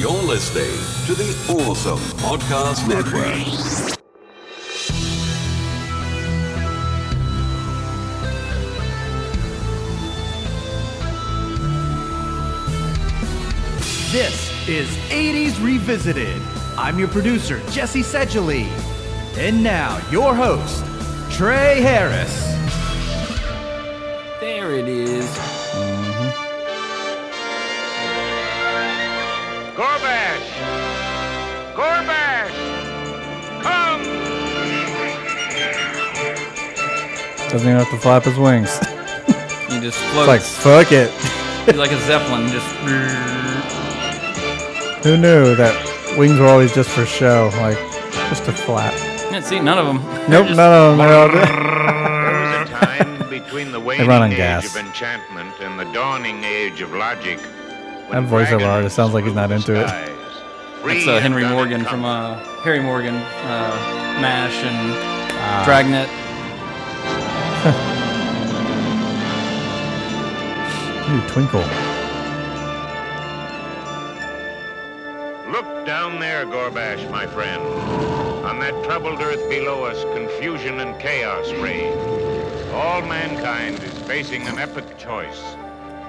You're listening to the Awesome Podcast Network. This is 80s Revisited. I'm your producer, Jesse Sedgley. And now, your host, Trey Harris. There it is. Gorbash! Come! Doesn't even have to flap his wings. He just It's like, fuck it. He's like a zeppelin. Just Who knew that wings were always just for show? Like, just to flap. yeah, see, none of them. Nope, none of them. They're all good. There was a time between the waning run on age gas. of enchantment and the dawning age of logic. That voiceover artist sounds like he's not into it. It's uh, Henry Morgan from uh, Harry Morgan, uh, Mash, and Ah. Dragnet. Ooh, Twinkle. Look down there, Gorbash, my friend. On that troubled earth below us, confusion and chaos reign. All mankind is facing an epic choice.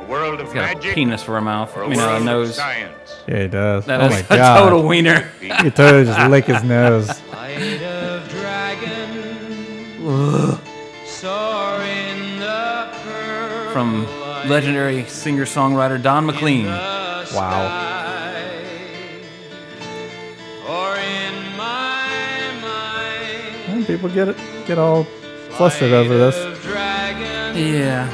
A world of He's got a penis for a mouth. or I a mean, a nose. science. Yeah, he does. That oh is my a god. total wiener. He totally just lick his nose. Light of dragon soaring the purple From legendary singer-songwriter Don McLean. Wow. Or in my mind Well, People get it, get all flustered over this. Yeah.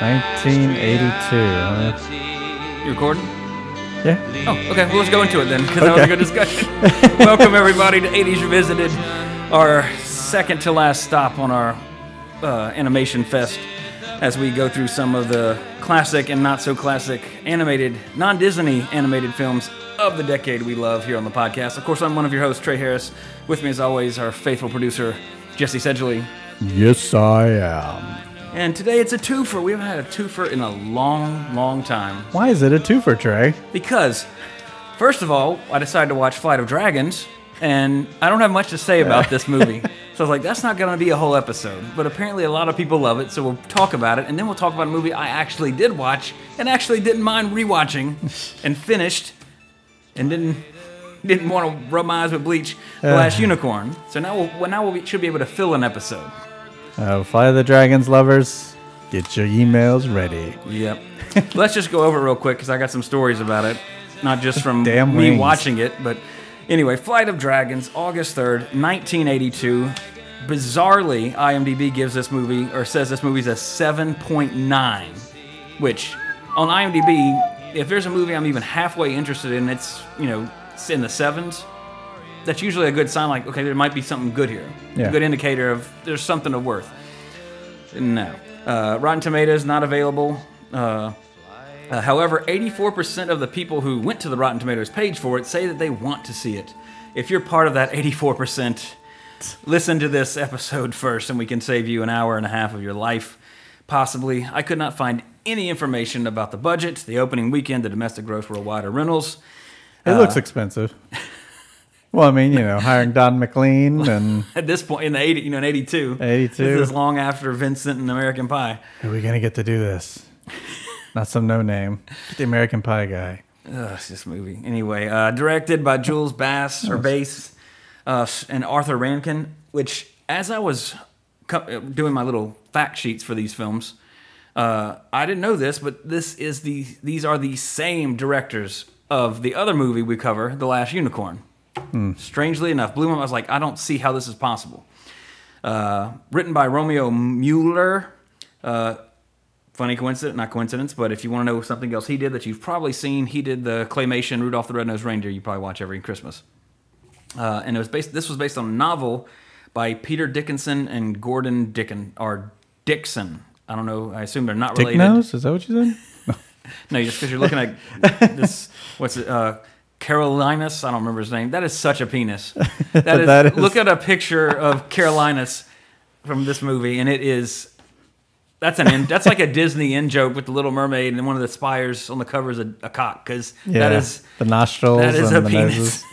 Sail past 1982. Huh? You recording? Yeah. Oh, okay. Well, let's go into it then, because that was a good discussion. Welcome everybody to 80s Revisited, our second to last stop on our uh, animation fest, as we go through some of the classic and not so classic animated, non-Disney animated films of the decade we love here on the podcast. Of course, I'm one of your hosts, Trey Harris. With me, as always, our faithful producer, Jesse Sedgley. Yes, I am. And today it's a twofer. We haven't had a twofer in a long, long time. Why is it a twofer, Trey? Because, first of all, I decided to watch Flight of Dragons, and I don't have much to say about this movie. so I was like, that's not going to be a whole episode. But apparently, a lot of people love it, so we'll talk about it, and then we'll talk about a movie I actually did watch and actually didn't mind rewatching and finished and didn't. Didn't want to rub my eyes with bleach. The Last Unicorn. So now we'll well, now we'll should be able to fill an episode. Uh, Fly the Dragons lovers, get your emails ready. Yep. Let's just go over it real quick because I got some stories about it. Not just from Damn me wings. watching it, but anyway, Flight of Dragons, August 3rd, 1982. Bizarrely, IMDb gives this movie, or says this movie's a 7.9, which on IMDb, if there's a movie I'm even halfway interested in, it's, you know, it's in the sevens, that's usually a good sign like, okay, there might be something good here. Yeah. A good indicator of there's something of worth. No. Uh, Rotten Tomatoes not available. Uh, uh, however, 84% of the people who went to the Rotten Tomatoes page for it say that they want to see it. If you're part of that 84%, listen to this episode first, and we can save you an hour and a half of your life, possibly. I could not find any information about the budget, the opening weekend, the domestic gross worldwide, or rentals. It looks expensive. well, I mean, you know, hiring Don McLean and At this point, in the 80, you know, in 82, 82. this is long after Vincent and American Pie. are we gonna get to do this? Not some no name. The American Pie guy. Ugh, it's this movie. Anyway, uh, directed by Jules Bass or Bass uh, and Arthur Rankin. Which, as I was co- uh, doing my little fact sheets for these films, uh, I didn't know this, but this is the these are the same directors of the other movie we cover, The Last Unicorn. Strangely enough, blew my. I was like, I don't see how this is possible. Uh, written by Romeo Muller. Uh, funny coincidence, not coincidence, but if you want to know something else he did that you've probably seen, he did the claymation Rudolph the Red-Nosed Reindeer you probably watch every Christmas. Uh, and it was based. This was based on a novel by Peter Dickinson and Gordon Dickon or Dickson. I don't know. I assume they're not Dick related. nose? Is that what you said? No, just because you're looking at this. What's it? Uh, Carolinus. I don't remember his name. That is such a penis. That is, That is- Look at a picture of Carolinus from this movie, and it is That's an in, that's like a Disney in joke with the Little Mermaid, and one of the spires on the cover is a, a cock because Yeah, that is the nostrils that is a the penis.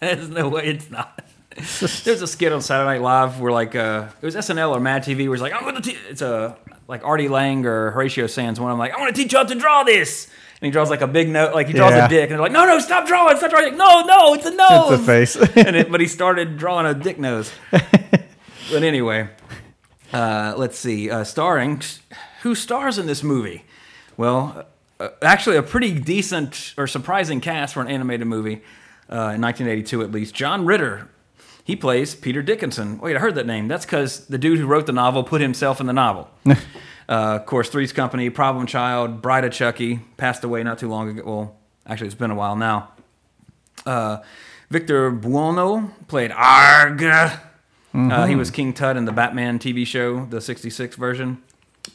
There's no way it's not. There's a skit on Saturday Night Live where like uh, it was SNL or Mad TV where it's like I'm going to teach. It's a like Artie Lange or Horatio Sanz. One I'm like I want to teach you how to draw this, he draws like a big note, like he draws Yeah. a dick, and they're like, no, no, stop drawing, stop drawing. No, no, it's a nose. It's a face. and it, but he started drawing a dick nose. but anyway, uh, let's see. Uh, starring, who stars in this movie? Well, uh, actually, a pretty decent or surprising cast for an animated movie uh, in 1982, at least. John Ritter. He plays Peter Dickinson. Wait, I heard that name. That's because the dude who wrote the novel put himself in the novel. Uh, of course, Three's Company, Problem Child, Bride of Chucky, passed away not too long ago. Well, actually, it's been a while now. Uh, Victor Buono played Arg. Uh, he was King Tut in the Batman TV show, the '66 version.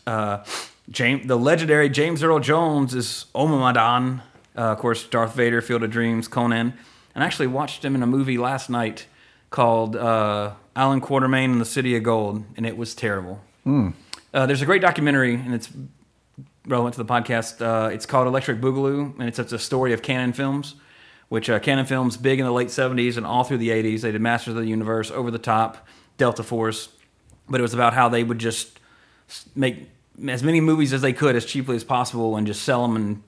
Uh, James, the legendary James Earl Jones is Ommadon. Uh, of course, Darth Vader, Field of Dreams, Conan. And I actually watched him in a movie last night called uh, Allan Quatermain and the City of Gold, and it was terrible. Uh, there's a great documentary, and it's relevant to the podcast. Uh, it's called Electric Boogaloo, and it's, it's a story of Cannon Films, which uh, Cannon Films big in the late '70s and all through the '80s. They did Masters of the Universe, Over the Top, Delta Force, but it was about how they would just make as many movies as they could as cheaply as possible and just sell them and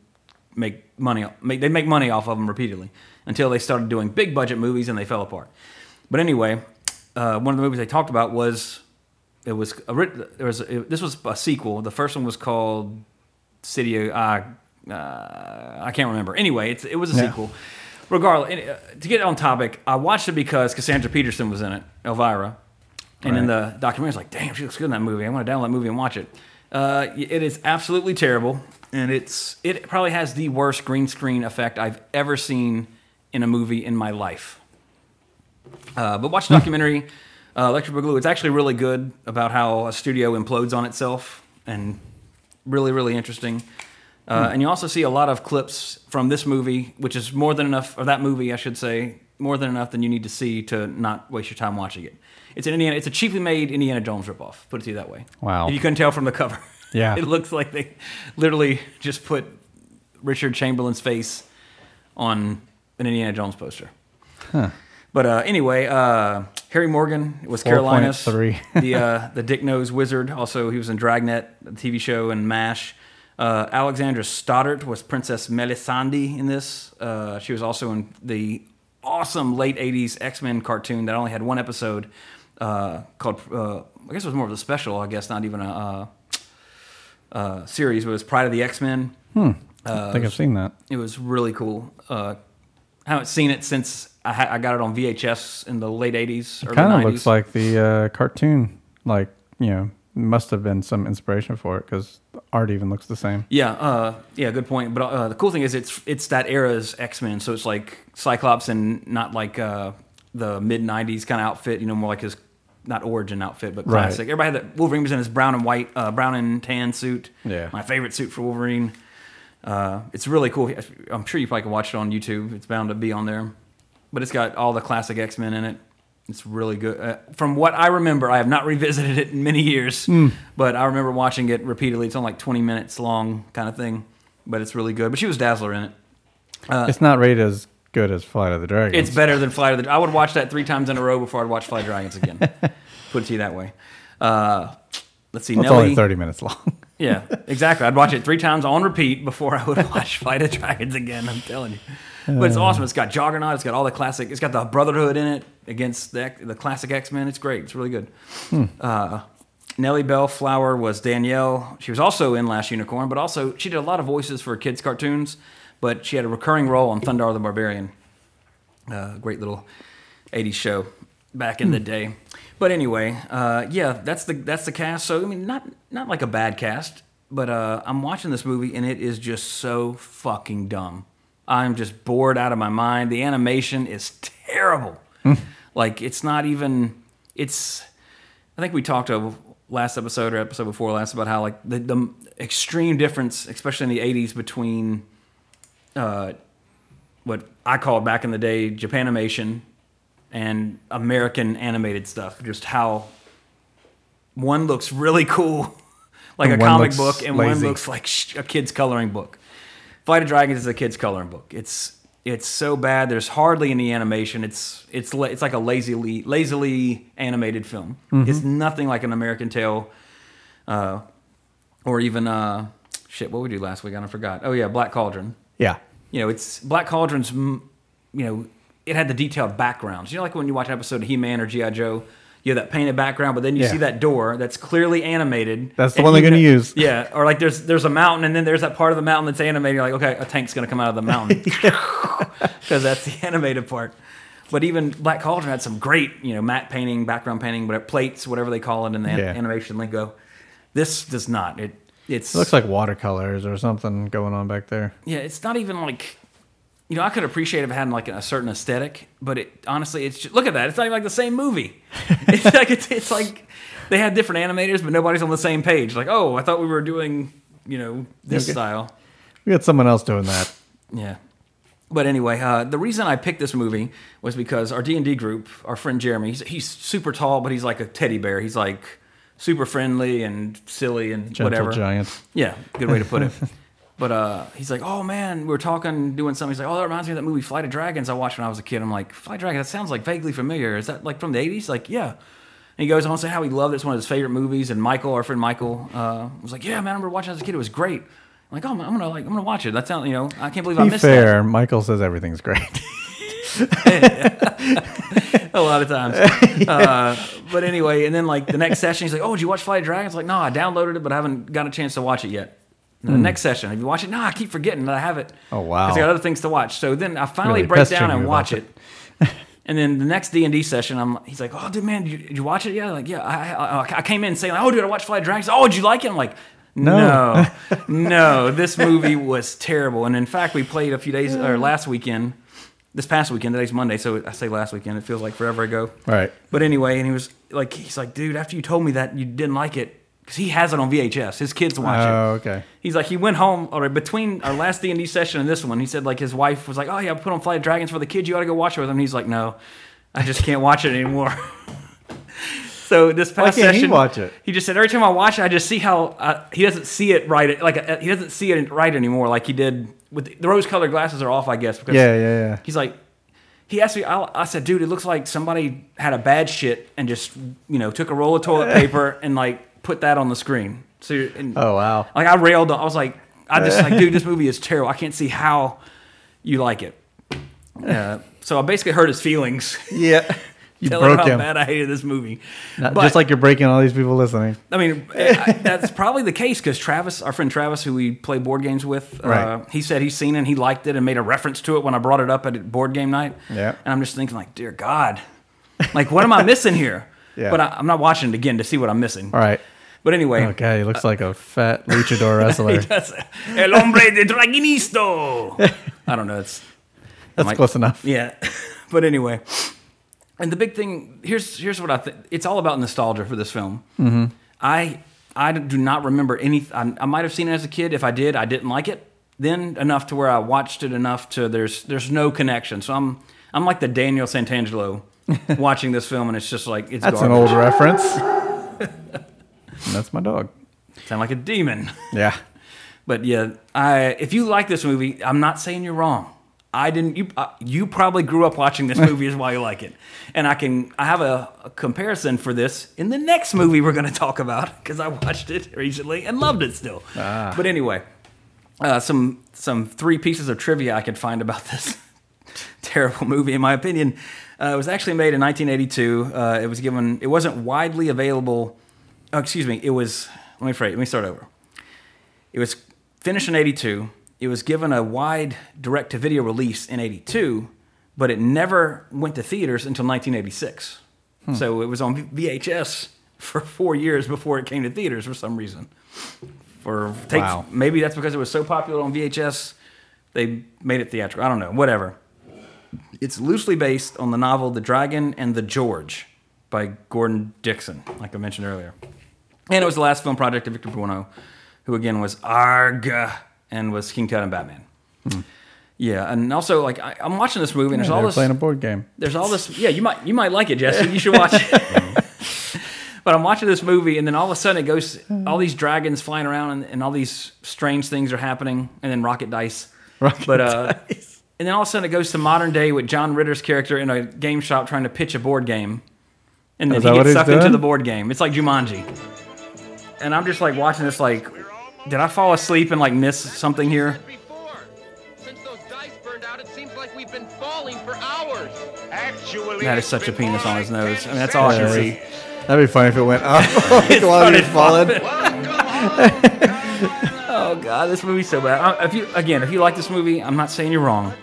make money. Make, they make money off of them repeatedly until they started doing big budget movies and they fell apart. But anyway, uh, one of the movies they talked about was it was a, there was it, this was a sequel. The first one was called City of uh, uh, I can't remember. Anyway, it's, it was a Yeah. sequel. Regardless, uh, to get on topic, I watched it because Cassandra Peterson was in it, Elvira, and in the documentary, I was like, "Damn, she looks good in that movie. I want to download that movie and watch it." Uh, it is absolutely terrible, and it's it probably has the worst green screen effect I've ever seen in a movie in my life. Uh, but watch the documentary, uh, Electric Boogaloo. It's actually really good about how a studio implodes on itself, and really, really interesting. Uh, And you also see a lot of clips from this movie, which is more than enough, or that movie, I should say, more than enough than you need to see to not waste your time watching it. It's an Indiana. It's a cheaply made Indiana Jones ripoff. Put it to you that way. Wow. You couldn't tell from the cover. Yeah. it looks like they literally just put Richard Chamberlain's face on an Indiana Jones poster. Huh. But uh, anyway, uh, Harry Morgan was Carolinus, 4.3. the uh, the Dick Nose Wizard. Also, he was in Dragnet, the TV show, and MASH. Uh, Alexandra Stoddart was Princess Melisande in this. Uh, she was also in the awesome late '80s X-Men cartoon that only had one episode uh, called. Uh, I guess it was more of a special. I guess not even a uh, uh, series, but it was Pryde of the X-Men. I think I've seen that. It was really cool. Uh, haven't seen it since I, ha- I got it on VHS in the late '80s. Early Kind of looks like the uh, cartoon. Like you know, must have been some inspiration for it because the art even looks the same. Yeah, uh, yeah, good point. But uh, the cool thing is, it's it's that era's X Men, so it's like Cyclops and not like uh, the mid '90s kind of outfit. You know, more like his not origin outfit, but Right. classic. Everybody had that. Wolverine was in his brown and white, uh, brown and tan suit. Yeah. my favorite suit for Wolverine. Uh, it's really cool. I'm sure you probably can watch it on YouTube. It's bound to be on there, but it's got all the classic X Men in it. It's really good. Uh, from what I remember, I have not revisited it in many years, but I remember watching it repeatedly. It's only like 20 minutes long, kind of thing, but it's really good. But she was Dazzler in it. it's not rated as good as Flight of the Dragon. It's better than Flight of the. I would watch that three times in a row before I'd watch Flight of the Dragons again. Put it to you that way. Uh, let's see, Well, it's Nelly. only thirty minutes long. Yeah, exactly. I'd watch it three times on repeat before I would watch Flight of Dragons again. I'm telling you. But it's awesome. It's got Juggernaut. It's got all the classic. It's got the Brotherhood in it against the the classic X Men. It's great. It's really good. Uh, Nellie Bellflower was Danielle. She was also in Last Unicorn, but also she did a lot of voices for kids cartoons. But she had a recurring role on Thundarr the Barbarian. Uh, great little '80s show back in the day. But anyway, uh, yeah, that's the that's the cast. So I mean, not not like a bad cast, but uh, I'm watching this movie and it is just so fucking dumb. I'm just bored out of my mind. The animation is terrible. like it's not even. It's. I think we talked of last episode or episode before last about how like the, the extreme difference, especially in the '80s, between uh, what I called back in the day Japanimation and American animated stuff. Just how one looks really cool like And a comic book, and one looks like a kid's coloring book. Flight of Dragons is a kid's coloring book. It's it's so bad. There's hardly any animation. It's it's la- it's like a lazily lazily animated film. Mm-hmm. It's nothing like an American Tail, uh, or even uh, shit. What we do last week? I forgot. Oh yeah, Black Cauldron. Yeah. You know, it's Black Cauldron's. You know, it had the detailed backgrounds. You know, like when you watch an episode of He Man or GI Joe. You have that painted background, but then you Yeah. see that door that's clearly animated. That's the one they're gonna use. Yeah, or like there's there's a mountain, and then there's that part of the mountain that's animated. You're like, okay, a tank's gonna come out of the mountain because that's the animated part. But even Black Cauldron had some great, you know, matte painting, background painting, whatever plates, whatever they call it in the Yeah. animation lingo. This does not. It it's It looks like watercolors or something going on back there. yeah, it's not even like, you know, I could appreciate if it had like a certain aesthetic, but it honestly, it's just, look at that. It's not even like the same movie. it's like it's, it's like they had different animators, but nobody's on the same page. Like, oh, I thought we were doing, you know, this Okay. style. We got someone else doing that. Yeah. But anyway, uh, the reason I picked this movie was because our D and D group, our friend Jeremy, he's, he's super tall, but he's like a teddy bear. He's like super friendly and silly and Gentle whatever. giant. Yeah, good way to put it. but uh, he's like, oh man, we were talking, doing something. He's like, oh, that reminds me of that movie Flight of Dragons I watched when I was a kid. I'm like, Flight of Dragons, that sounds like vaguely familiar. Is that like from the 80s? Like, yeah. And he goes on to say how he loved it. It's one of his favorite movies. And Michael, our friend Michael, uh, was like, yeah, man, I remember watching it as a kid. It was great. I'm like, oh, I'm gonna like, I'm gonna watch it. That sounds, you know, I can't believe I missed that. fair, Michael says everything's great. a lot of times. Uh, but anyway, and then like the next session, he's like, "Oh, did you watch Flight of Dragons?" Like, no, I downloaded it, but I haven't got a chance to watch it yet. The next session, have you watched it? No, I keep forgetting that I have it. Hmm. Oh, wow. Because I got other things to watch. So then I finally Really break down and watch about it. And then the next D and D session, I'm he's like, "Oh, dude, man, did you, did you watch it yet?" Like, yeah, I, I, I came in saying, "Oh, dude, I watched Flight Dragons." Oh, did you like it? I'm like, No. no, no, this movie was terrible. And in fact, we played a few days or last weekend, this past weekend. Today's Monday, so I say last weekend. It feels like forever ago. right. But anyway, and he was like, he's like, dude, after you told me that you didn't like it, because he has it on VHS. His kids watch it. Oh, okay. He's like, he went home, or between our last D and D session and this one, he said like his wife was like, oh yeah, I put on Flight of Dragons for the kids. You ought to go watch it with them. And he's like, no, I just can't watch it anymore. so this past can't he watch it? He just said every time I watch it, I just see how uh, he doesn't see it right. Like uh, he doesn't see it right anymore, like he did with the rose-colored glasses are off, I guess. Because Yeah, yeah, yeah. He's like, he asked me. I, I said, dude, it looks like somebody had a bad shit and just you know took a roll of toilet paper and like put that on the screen. So and, Oh, wow. like I railed. I was like, I just like, dude, this movie is terrible. I can't see how you like it. Uh, so I basically hurt his feelings. Yeah. You broke how him. bad I hated this movie. Not- But- just like you're breaking all these people listening. I mean, I, that's probably the case because Travis, our friend Travis, who we play board games with, uh, he said he's seen it and he liked it and made a reference to it when I brought it up at board game night. Yeah. And I'm just thinking, like, dear God, like, what am I missing here? Yeah. But I, I'm not watching it again to see what I'm missing. All right. But anyway, Okay, he looks like a fat luchador wrestler. El Hombre de Dragonisto. I don't know. It's That's close enough. Yeah, but anyway, and the big thing here's here's what I think. It's all about nostalgia for this film. Mm-hmm. I I do not remember any. I, I might have seen it as a kid. If I did, I didn't like it then enough to where I watched it enough to there's there's no connection. So I'm I'm like the Daniel Santangelo watching this film, and it's just like it's That's an old reference. That's my dog. sound like a demon. Yeah. But yeah, I if you like this movie, I'm not saying you're wrong. I didn't. You uh, you probably grew up watching this movie is why you like it, and I can I have a, a comparison for this in the next movie we're going to talk about because I watched it recently and loved it still. But anyway, uh, some some three pieces of trivia I could find about this terrible movie, in my opinion. Uh, it was actually made in 1982. Uh, it was given. It wasn't widely available. Oh, excuse me. It was. Let me phrase. Let me start over. It was finished in 82. It was given a wide direct to video release in 82, but it never went to theaters until 1986. So it was on VHS for four years before it came to theaters for some reason. For take, Wow. maybe that's because it was so popular on VHS, they made it theatrical. I don't know. Whatever. It's loosely based on the novel The Dragon and the George by Gordon Dickson, like I mentioned earlier. And it was the last film project of Victor Buono, who again was Arg and was King Tut and Batman. Yeah, and also like I, I'm watching this movie and Yeah, there's all this playing a board game. there's all this yeah you might you might like it Jesse you should watch it but I'm watching this movie, and then all of a sudden it goes, all these dragons flying around, and, and all these strange things are happening, and then rocket dice. Rocket but uh, dice. And then all of a sudden it goes to modern day with John Ritter's character in a game shop trying to pitch a board game, and then Is he what gets he's sucked into doing? the board game. It's like Jumanji, and I'm just like watching this, like, did I fall asleep and like miss something here? Since those dice burned out, it seems like we've been falling for hours. Actually, That is such a penis on his nose. I mean, that's all I can see. That'd be funny if it went up while he started was falling. Oh god, this movie's so bad. Uh, If you again, if you like this movie, I'm not saying you're wrong,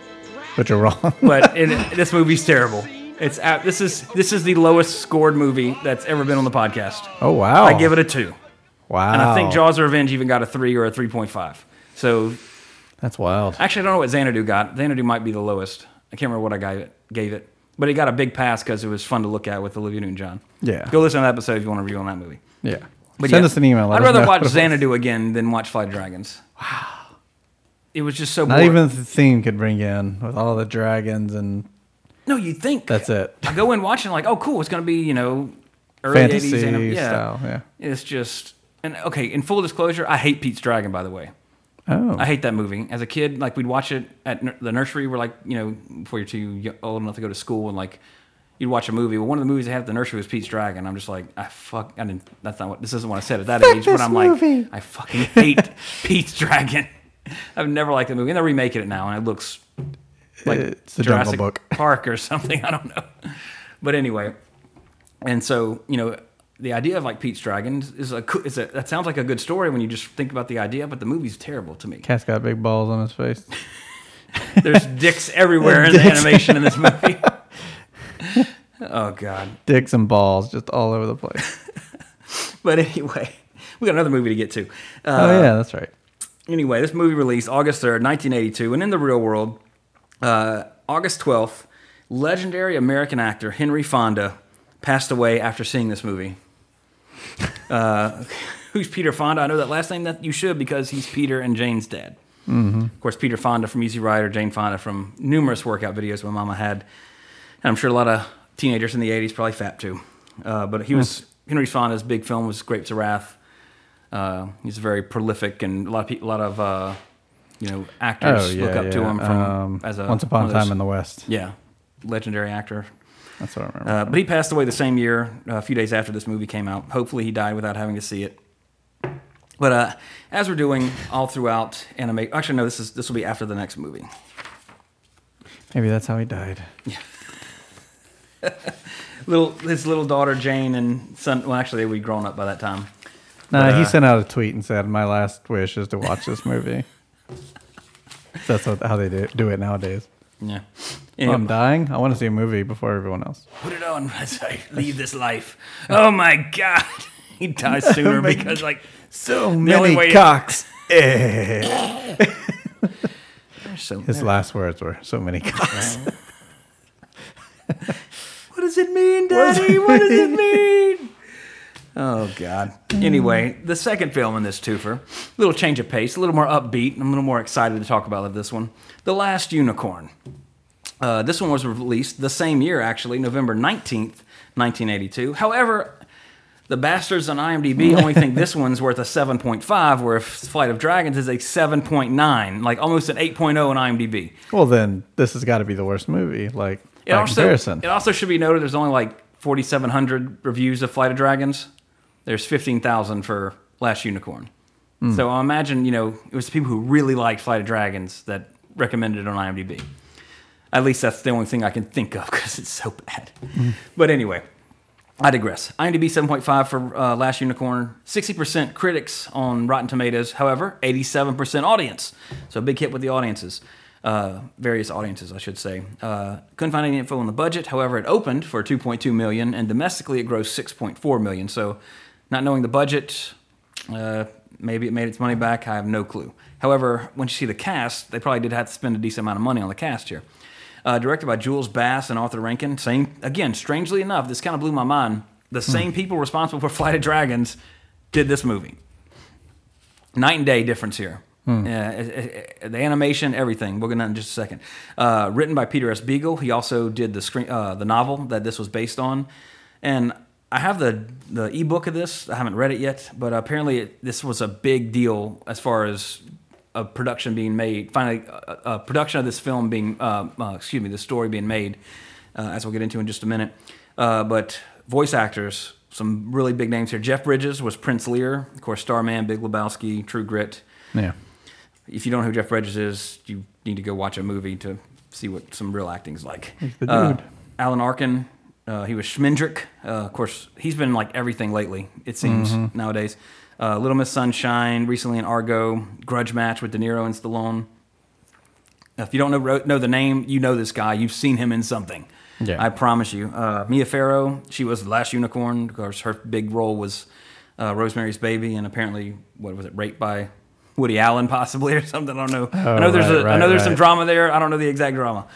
But you're wrong. but it, this movie's terrible. It's at, this is this is the lowest scored movie that's ever been on the podcast. oh wow! I give it a two, wow. and I think Jaws of Revenge even got a three or a three point five. So That's wild. actually, I don't know what Xanadu got. Xanadu might be the lowest. I can't remember what I gave it, gave it, but it got a big pass because it was fun to look at with Olivia Newton-John. Yeah. Go listen to that episode if you want to review on that movie. Yeah. But Send yeah, us an email. let I'd rather watch what it was. Xanadu again than watch Flight of Dragons. Wow. It was just so Not boring. even the theme could bring you in with all the dragons and No, you think that's it. I go in watching like, oh, cool, it's gonna be you know early Fantasy 80s anim- yeah. style. Yeah. It's just and okay. In full disclosure, I hate Pete's Dragon. By the way, Oh. I hate that movie. As a kid, like we'd watch it at nur- the nursery. We're like, you know, before you're too old enough to go to school, and like you'd watch a movie. Well, one of the movies they had at the nursery was Pete's Dragon. I'm just like, I fuck. I didn't. That's not what. This isn't what I said at that age. But I'm movie. like, I fucking hate Pete's Dragon. I've never liked the movie, and they're remaking it now, and it looks like It's the Jungle Jurassic Book. Park or something. I don't know. But anyway, and so you know, the idea of like Pete's Dragon is a is a that sounds like a good story when you just think about the idea, but the movie's terrible to me. Cat's got big balls on his face. There's dicks everywhere in the animation in this movie. oh god. Dicks and balls just all over the place. But anyway, we got another movie to get to. oh Uh, yeah, that's right. Anyway, this movie released August 3rd, 1982, and in the real world, uh, August 12th, legendary American actor Henry Fonda passed away after seeing this movie. Uh, who's Peter Fonda? I know that last name that you should because he's Peter and Jane's dad. Mm-hmm. Of course, Peter Fonda from Easy Rider, Jane Fonda from numerous workout videos my mama had. And I'm sure a lot of teenagers in the 80s probably fat too. Uh, but he was, Henry Fonda's big film was Grapes of Wrath. Uh, he's very prolific, and a lot of people, a lot of uh, you know actors Oh yeah, look up yeah. to him from um, as a Once Upon a Time in the West. yeah, legendary actor. That's what I remember. Uh, but he passed away the same year, uh, a few days after this movie came out. Hopefully, he died without having to see it. But uh, as we're doing all throughout anime, actually no, this is this will be after the next movie. Maybe that's how he died. Yeah. Little his little daughter Jane and son. Well, actually, they would be grown up by that time. No, he sent out a tweet and said, "My last wish is to watch this movie." That's what, how they do, do it nowadays. Yeah. Oh, I'm dying. I want to see a movie before everyone else. put it on as I leave this life. Oh my god, he dies oh sooner because like So many cocks. So. His last words were, "So many cocks." What does it mean, Daddy? What does it mean? Oh God. Anyway, the second film in this twofer, a little change of pace, a little more upbeat. I'm a little more excited to talk about this one. The Last Unicorn. Uh, this one was released the same year, actually, November 19th, 1982. However, the bastards on IMDb only think this one's worth a 7.5, where Flight of Dragons is a 7.9, like almost an 8.0 on IMDb. well, then this has got to be the worst movie. Like It by also, comparison. it also should be noted there's only like 4,700 reviews of Flight of Dragons. There's 15,000 for Last Unicorn. Hmm. So I imagine, you know, it was the people who really liked Flight of Dragons that recommended it on IMDb. At least that's the only thing I can think of because it's so bad. Hmm. But anyway, I digress. IMDb 7.5 for uh, Last Unicorn, 60% critics on Rotten Tomatoes, however, 87% audience. So a big hit with the audiences, uh, various audiences, I should say. Uh, couldn't find any info on the budget. However, it opened for 2.2 million, and domestically it grossed 6.4 million. So, not knowing the budget, uh, maybe it made its money back. I have no clue. However, once you see the cast, they probably did have to spend a decent amount of money on the cast here. Uh, directed by Jules Bass and Arthur Rankin. Same again. Strangely enough, this kind of blew my mind. The same people responsible for Flight of Dragons did this movie. Night and day difference here. It- it- the animation, everything. We'll get into that in just a second. Uh, written by Peter S. Beagle. He also did the screen, uh, the novel that this was based on. And I have the the ebook of this. I haven't read it yet, but apparently it, this was a big deal as far as a production being made. Finally, a, a production of this film being, uh, uh, excuse me, the story being made, uh, as we'll get into in just a minute. Uh, but voice actors, some really big names here. Jeff Bridges was Prince Lear, of course, Starman, Big Lebowski, True Grit. Yeah. If you don't know who Jeff Bridges is, you need to go watch a movie to see what some real acting's like. He's the Uh, dude. Alan Arkin, uh, he was Schmendrick. Uh, of course, he's been like everything lately. It seems Mm-hmm. nowadays. Uh, Little Miss Sunshine, recently in Argo, Grudge Match with De Niro and Stallone. If you don't know know the name, you know this guy. You've seen him in something. Yeah. I promise you. Uh, Mia Farrow, she was the last unicorn. Of course, her big role was uh, Rosemary's Baby, and apparently, what was it, raped by Woody Allen, possibly or something. I don't know. I know there's right, a, I right, know there's some drama there. I don't know the exact drama.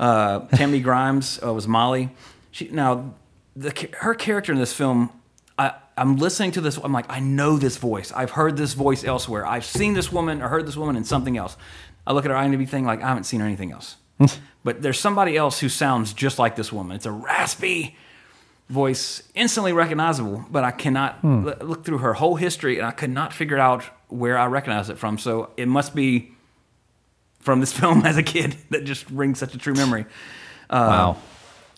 Uh, Tammy Grimes uh, was Molly. She now the her character in this film. I, I'm listening to this. I'm like, I know this voice. I've heard this voice elsewhere. I've seen this woman or heard this woman in something else. I look at her IMDb thing like I haven't seen her anything else. but there's somebody else who sounds just like this woman. It's a raspy voice, instantly recognizable. But I cannot hmm. l- look through her whole history, and I could not figure out where I recognize it from. So it must be from this film as a kid that just rings such a true memory. Uh, wow.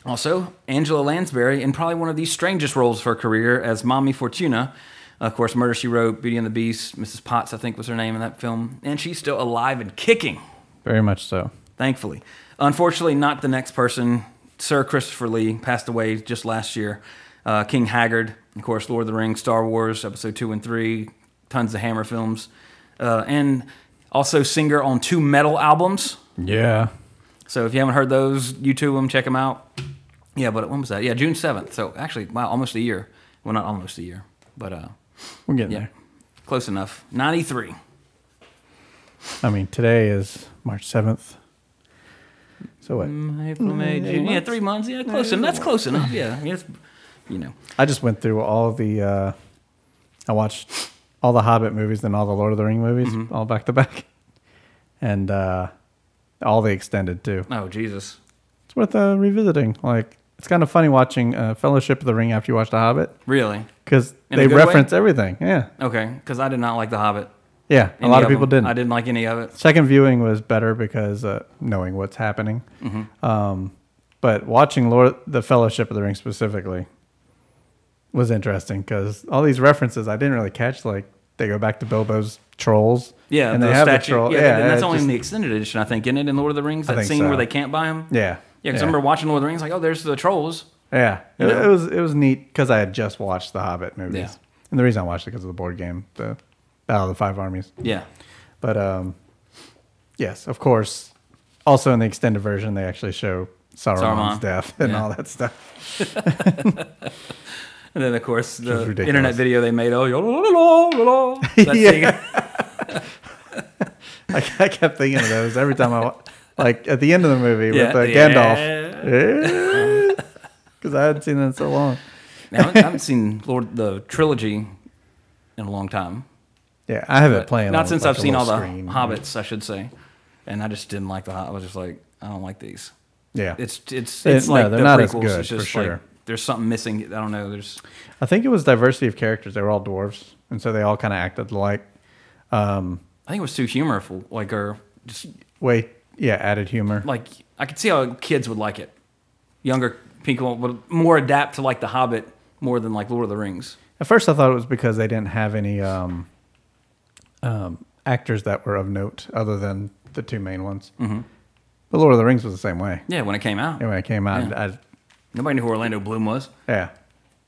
Also, Angela Lansbury in probably one of the strangest roles of her career as Mommy Fortuna. Of course, Murder She Wrote, Beauty and the Beast, Mrs. Potts, I think was her name in that film. And she's still alive and kicking, Very much so. thankfully. Unfortunately, not the next person. Sir Christopher Lee passed away just last year. Uh, King Haggard, of course, Lord of the Rings, Star Wars, Episode 2 and 3, tons of Hammer films. Uh, and also singer on two metal albums. Yeah. So if you haven't heard those, YouTube them, check them out. Yeah, but when was that? Yeah, June seventh. So actually, wow, almost a year. Well, not almost a year, but uh, We're getting yeah, there. close enough. Ninety three. I mean, today is March 7th. So what? April, May, June. Yeah, three months. Yeah, close enough. That's close enough. Yeah, I mean, it's, you know. I just went through all the. Uh, I watched all the Hobbit movies and all the Lord of the Ring movies, Mm-hmm. all back to back, and uh, all the extended too. Oh Jesus. It's worth uh, revisiting. Like it's kind of funny watching uh, Fellowship of the Ring after you watch The Hobbit Really? because they good way? reference everything. Yeah, Okay, because I did not like The Hobbit. yeah. A Any lot of people them. didn't. I didn't like any of it. Second viewing was better because uh, knowing what's happening. Mm-hmm. Um, but watching Lord the Fellowship of the Ring specifically was interesting because all these references I didn't really catch. Like they go back to Bilbo's trolls. Yeah, and the they have statue. a troll. Yeah, Yeah, and that's only in the extended edition, I think, isn't it? In Lord of the Rings, that scene where they can't buy them. yeah, Yeah, because I remember watching Lord of the Rings, like, oh, there's the trolls. Yeah, it, know? it was it was neat because I had just watched the Hobbit movies, Yeah. and the reason I watched it because of the board game, the Battle of the Five Armies. Yeah. But um, yes, of course. Also in the extended version, they actually show Saruman's Saruman. death and Yeah. all that stuff. And then, of course, the internet video they made, oh, yo, la, la, la, la, la, that Yeah. scene. I, I kept thinking of those every time I like at the end of the movie Yeah, with uh, yeah. Gandalf, because I hadn't seen it in so long. Now, I haven't seen Lord the trilogy in a long time. Yeah, I have it But playing. Not on, since like, I've seen all the screen. Hobbits, I should say. And I just didn't like the. I was just like, I don't like these. Yeah, It's it's They- it's no, like they're the not as prequels. good, it's for just like sure. there's something missing. I don't know. There's I think it was diversity of characters. They were all dwarves, and so they all kind of acted like. Um, I think it was too humorful, like or just Wait, yeah, added humor. like I could see how kids would like it. Younger people would more adapt to like The Hobbit more than like Lord of the Rings. At first, I thought it was because they didn't have any um, um, actors that were of note other than the two main ones. Mm-hmm. But Lord of the Rings was the same way. Yeah, when it came out, And when it came out, Yeah. I, nobody knew who Orlando Bloom was. yeah,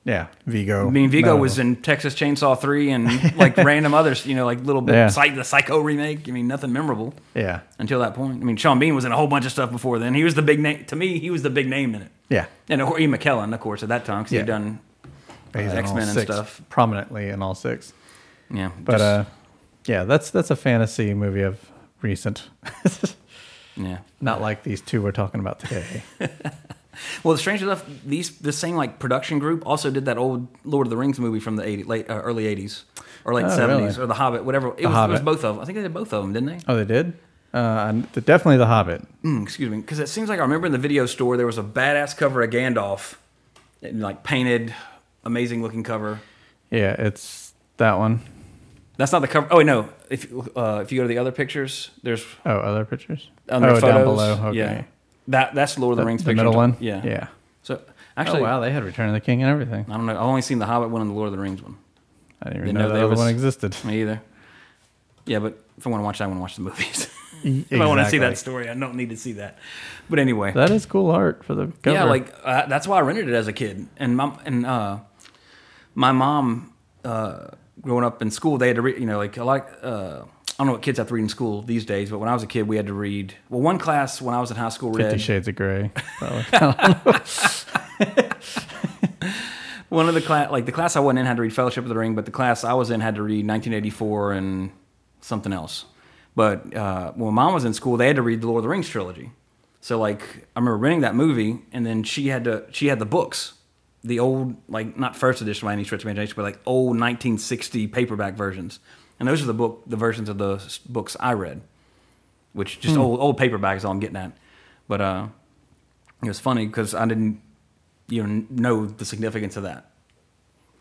yeah, Viggo. I mean, Viggo No. was in Texas Chainsaw Three and like random others, you know, like little bit Yeah. psych, the Psycho remake. I mean, nothing memorable Yeah, until that point. I mean, Sean Bean was in a whole bunch of stuff before then. He was the big name to me. He was the big name in it, yeah. and of course, Ian McKellen, of course, at that time, because Yeah. he'd done uh, He's in all X Men and stuff. prominently in all six. Yeah, But just- uh, yeah, that's that's a fantasy movie of recent, yeah. not like these two we're talking about today. Well, strange enough, these the same like production group also did that old Lord of the Rings movie from the 80, late uh, early eighties or late Oh, seventies really? or The Hobbit, whatever. It, was, it was both of them. I think they did both of them, didn't they? oh, they did. Uh, definitely The Hobbit. Mm, excuse me, because it seems like I remember in the video store there was a badass cover of Gandalf, and, like painted amazing looking cover. Yeah, it's that one. That's not the cover. Oh wait, no. If uh, if you go to the other pictures, there's Oh, other pictures? oh, photos. down below. Okay. Yeah, that that's Lord of the, The, Rings. the picture middle one? Yeah, Yeah. So actually, oh, wow. They had Return of the King and everything. I don't know. I've only seen the Hobbit one and the Lord of the Rings one. I didn't even Didn't know, know that other was- one existed. Me either. Yeah, but if I want to watch that, I want to watch the movies. if I want to see that story, I don't need to see that. But anyway, That is cool art for the cover. yeah, like uh, that's why I rented it as a kid. And mom and uh, my mom, uh, growing up in school, they had to read. You know, like a lot. I don't know what kids have to read in school these days, but when I was a kid, we had to read. Well, one class when I was in high school read Fifty Shades of Grey. one of the class, like the class I wasn't in, had to read Fellowship of the Ring, but the class I was in had to read 1984 and something else. But uh, when mom was in school, they had to read the Lord of the Rings trilogy. So like I remember renting that movie, and then she had to she had the books, the old like not first edition by any stretch of imagination, but like old 1960 paperback versions, and those are the book the versions of the books I read, which just old old paperback is all I'm getting at. But uh, it was funny because I didn't you know know the significance of that.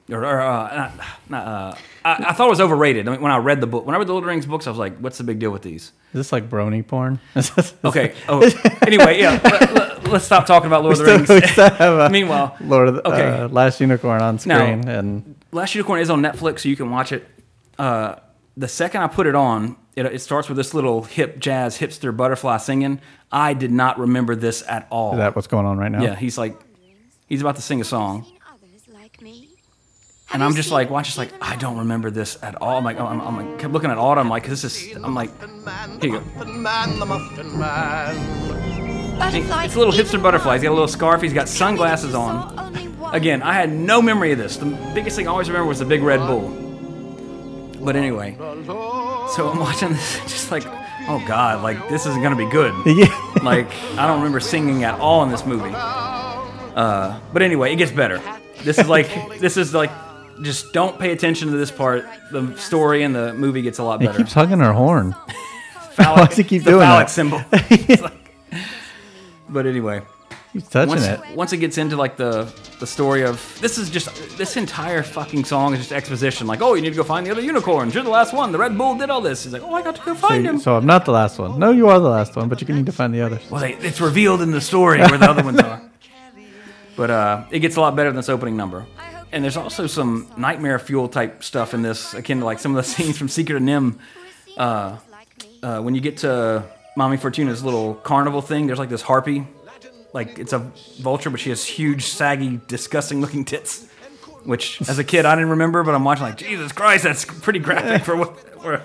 Or, or uh, not, not, uh, I, I thought it was overrated. I mean, when I read the book, when I read the Lord of the Rings books, I was like, "What's the big deal with these?" Is this like brony porn? Okay. Oh, anyway, yeah. Let, us stop talking about Lord of the Still- we Rings. a Meanwhile, Lord of the okay. uh, Last Unicorn on Now- screen, and Last Unicorn is on Netflix, so you can watch it. The second I put it on, it, it starts with this little hip jazz hipster butterfly singing. I did not remember this at all. is that what's going on right now? yeah, he's like, he's about to sing a song, Seen others like me? and I'm just like, watch, just like, I don't remember this at all. I'm like, I'm, I'm like, kept looking at Autumn, like, this is, I'm like, here you go. It's a little hipster butterfly. He's got a little scarf. He's got sunglasses on. Again, I had no memory of this. The biggest thing I always remember was the big Red Bull. But anyway, so I'm watching this, just like, oh god, like this isn't gonna be good. Yeah. Like I don't remember singing at all in this movie. Uh, but anyway, it gets better. This is like, this is like, just don't pay attention to this part. The story and the movie gets a lot better. He keeps hugging her horn. Phallic, Why does he keep the doing phallic that? symbol. Like- but anyway, He's touching once, it. once it gets into like the the story of this is just this entire fucking song is just exposition. Like, oh, you need to go find the other unicorns. You're the last one. The Red Bull did all this. He's like, oh, I got to go find you- him. so I'm not the last one. No, you are the last one, but you can need to find the others. well, they, it's revealed in the story where the other ones are. But uh, it gets a lot better than this opening number. And there's also some nightmare fuel type stuff in this, akin to like some of the scenes from Secret of NIMH. Uh, uh, when you get to Mommy Fortuna's little carnival thing, there's like this harpy. Like it's a vulture, but she has huge, saggy, disgusting looking tits. Which, as a kid, I didn't remember, but I'm watching like, Jesus Christ, that's pretty graphic for what for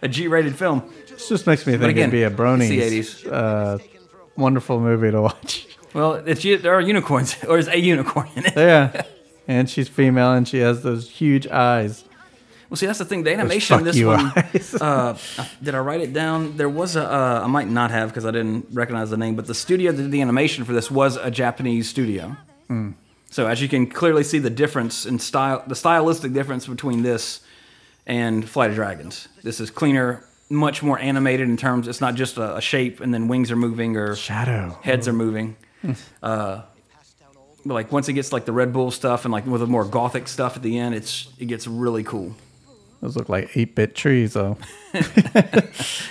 a G-rated film. This just makes me think again, it'd be a bronies uh, wonderful movie to watch. Well, it's there are unicorns, or is a unicorn in it? Yeah. And she's female and she has those huge eyes. Well, see, that's the thing. The animation, fuck this one. uh, did I write it down? There was a. Uh, I might not have because I didn't recognize the name. But the studio that did the animation for this was a Japanese studio. So as you can clearly see, the difference in style, the stylistic difference between this and Flight of Dragons. This is cleaner, much more animated in terms. It's not just a, a shape and then wings are moving or Shadow. heads are moving. uh, but like once it gets like the Red Bull stuff and like with the more gothic stuff at the end, it's it gets really cool. Those look like 8 bit trees, though. I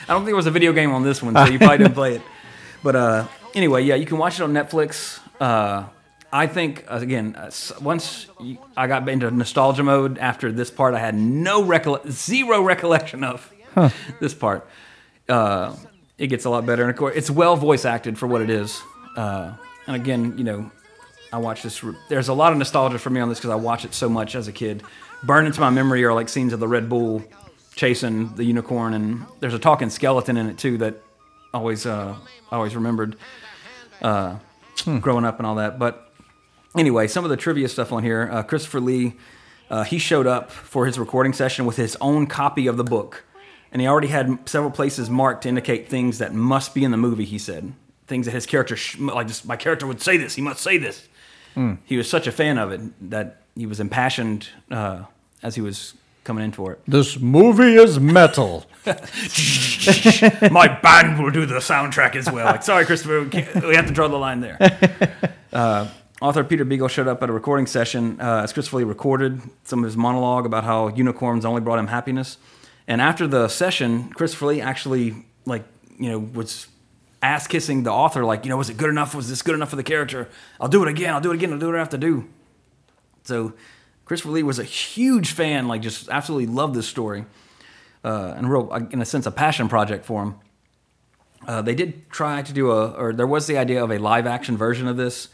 don't think there was a video game on this one, so you probably didn't play it. But uh, anyway, yeah, you can watch it on Netflix. Uh, I think uh, again, uh, once I got into nostalgia mode after this part, I had no recolle- zero recollection of this part. Uh, it gets a lot better, and of course, it's well voice acted for what it is. Uh, and again, you know, I watch this. re- There's a lot of nostalgia for me on this because I watched it so much as a kid. Burned into my memory are like scenes of the Red Bull chasing the unicorn, and there's a talking skeleton in it too that always uh, I always remembered uh, growing up and all that. But anyway, some of the trivia stuff on here. Uh, Christopher Lee, uh, he showed up for his recording session with his own copy of the book, and he already had several places marked to indicate things that must be in the movie. He said things that his character, sh- like just my character would say this. He must say this. He was such a fan of it that he was impassioned uh, as he was coming in for it. This movie is metal. my band will do the soundtrack as well. Like, sorry, Christopher, we, we have to draw the line there. Uh, author Peter Beagle showed up at a recording session uh, as Christopher Lee recorded some of his monologue about how unicorns only brought him happiness. And after the session, Christopher Lee actually, like, you know, was ass kissing the author, like, you know, was it good enough? Was this good enough for the character? I'll do it again. I'll do it again. I'll do what I have to do. So Christopher Lee was a huge fan, like, just absolutely loved this story. Uh, and real, in a sense, a passion project for him. Uh, they did try to do a, or there was the idea of a live action version of this,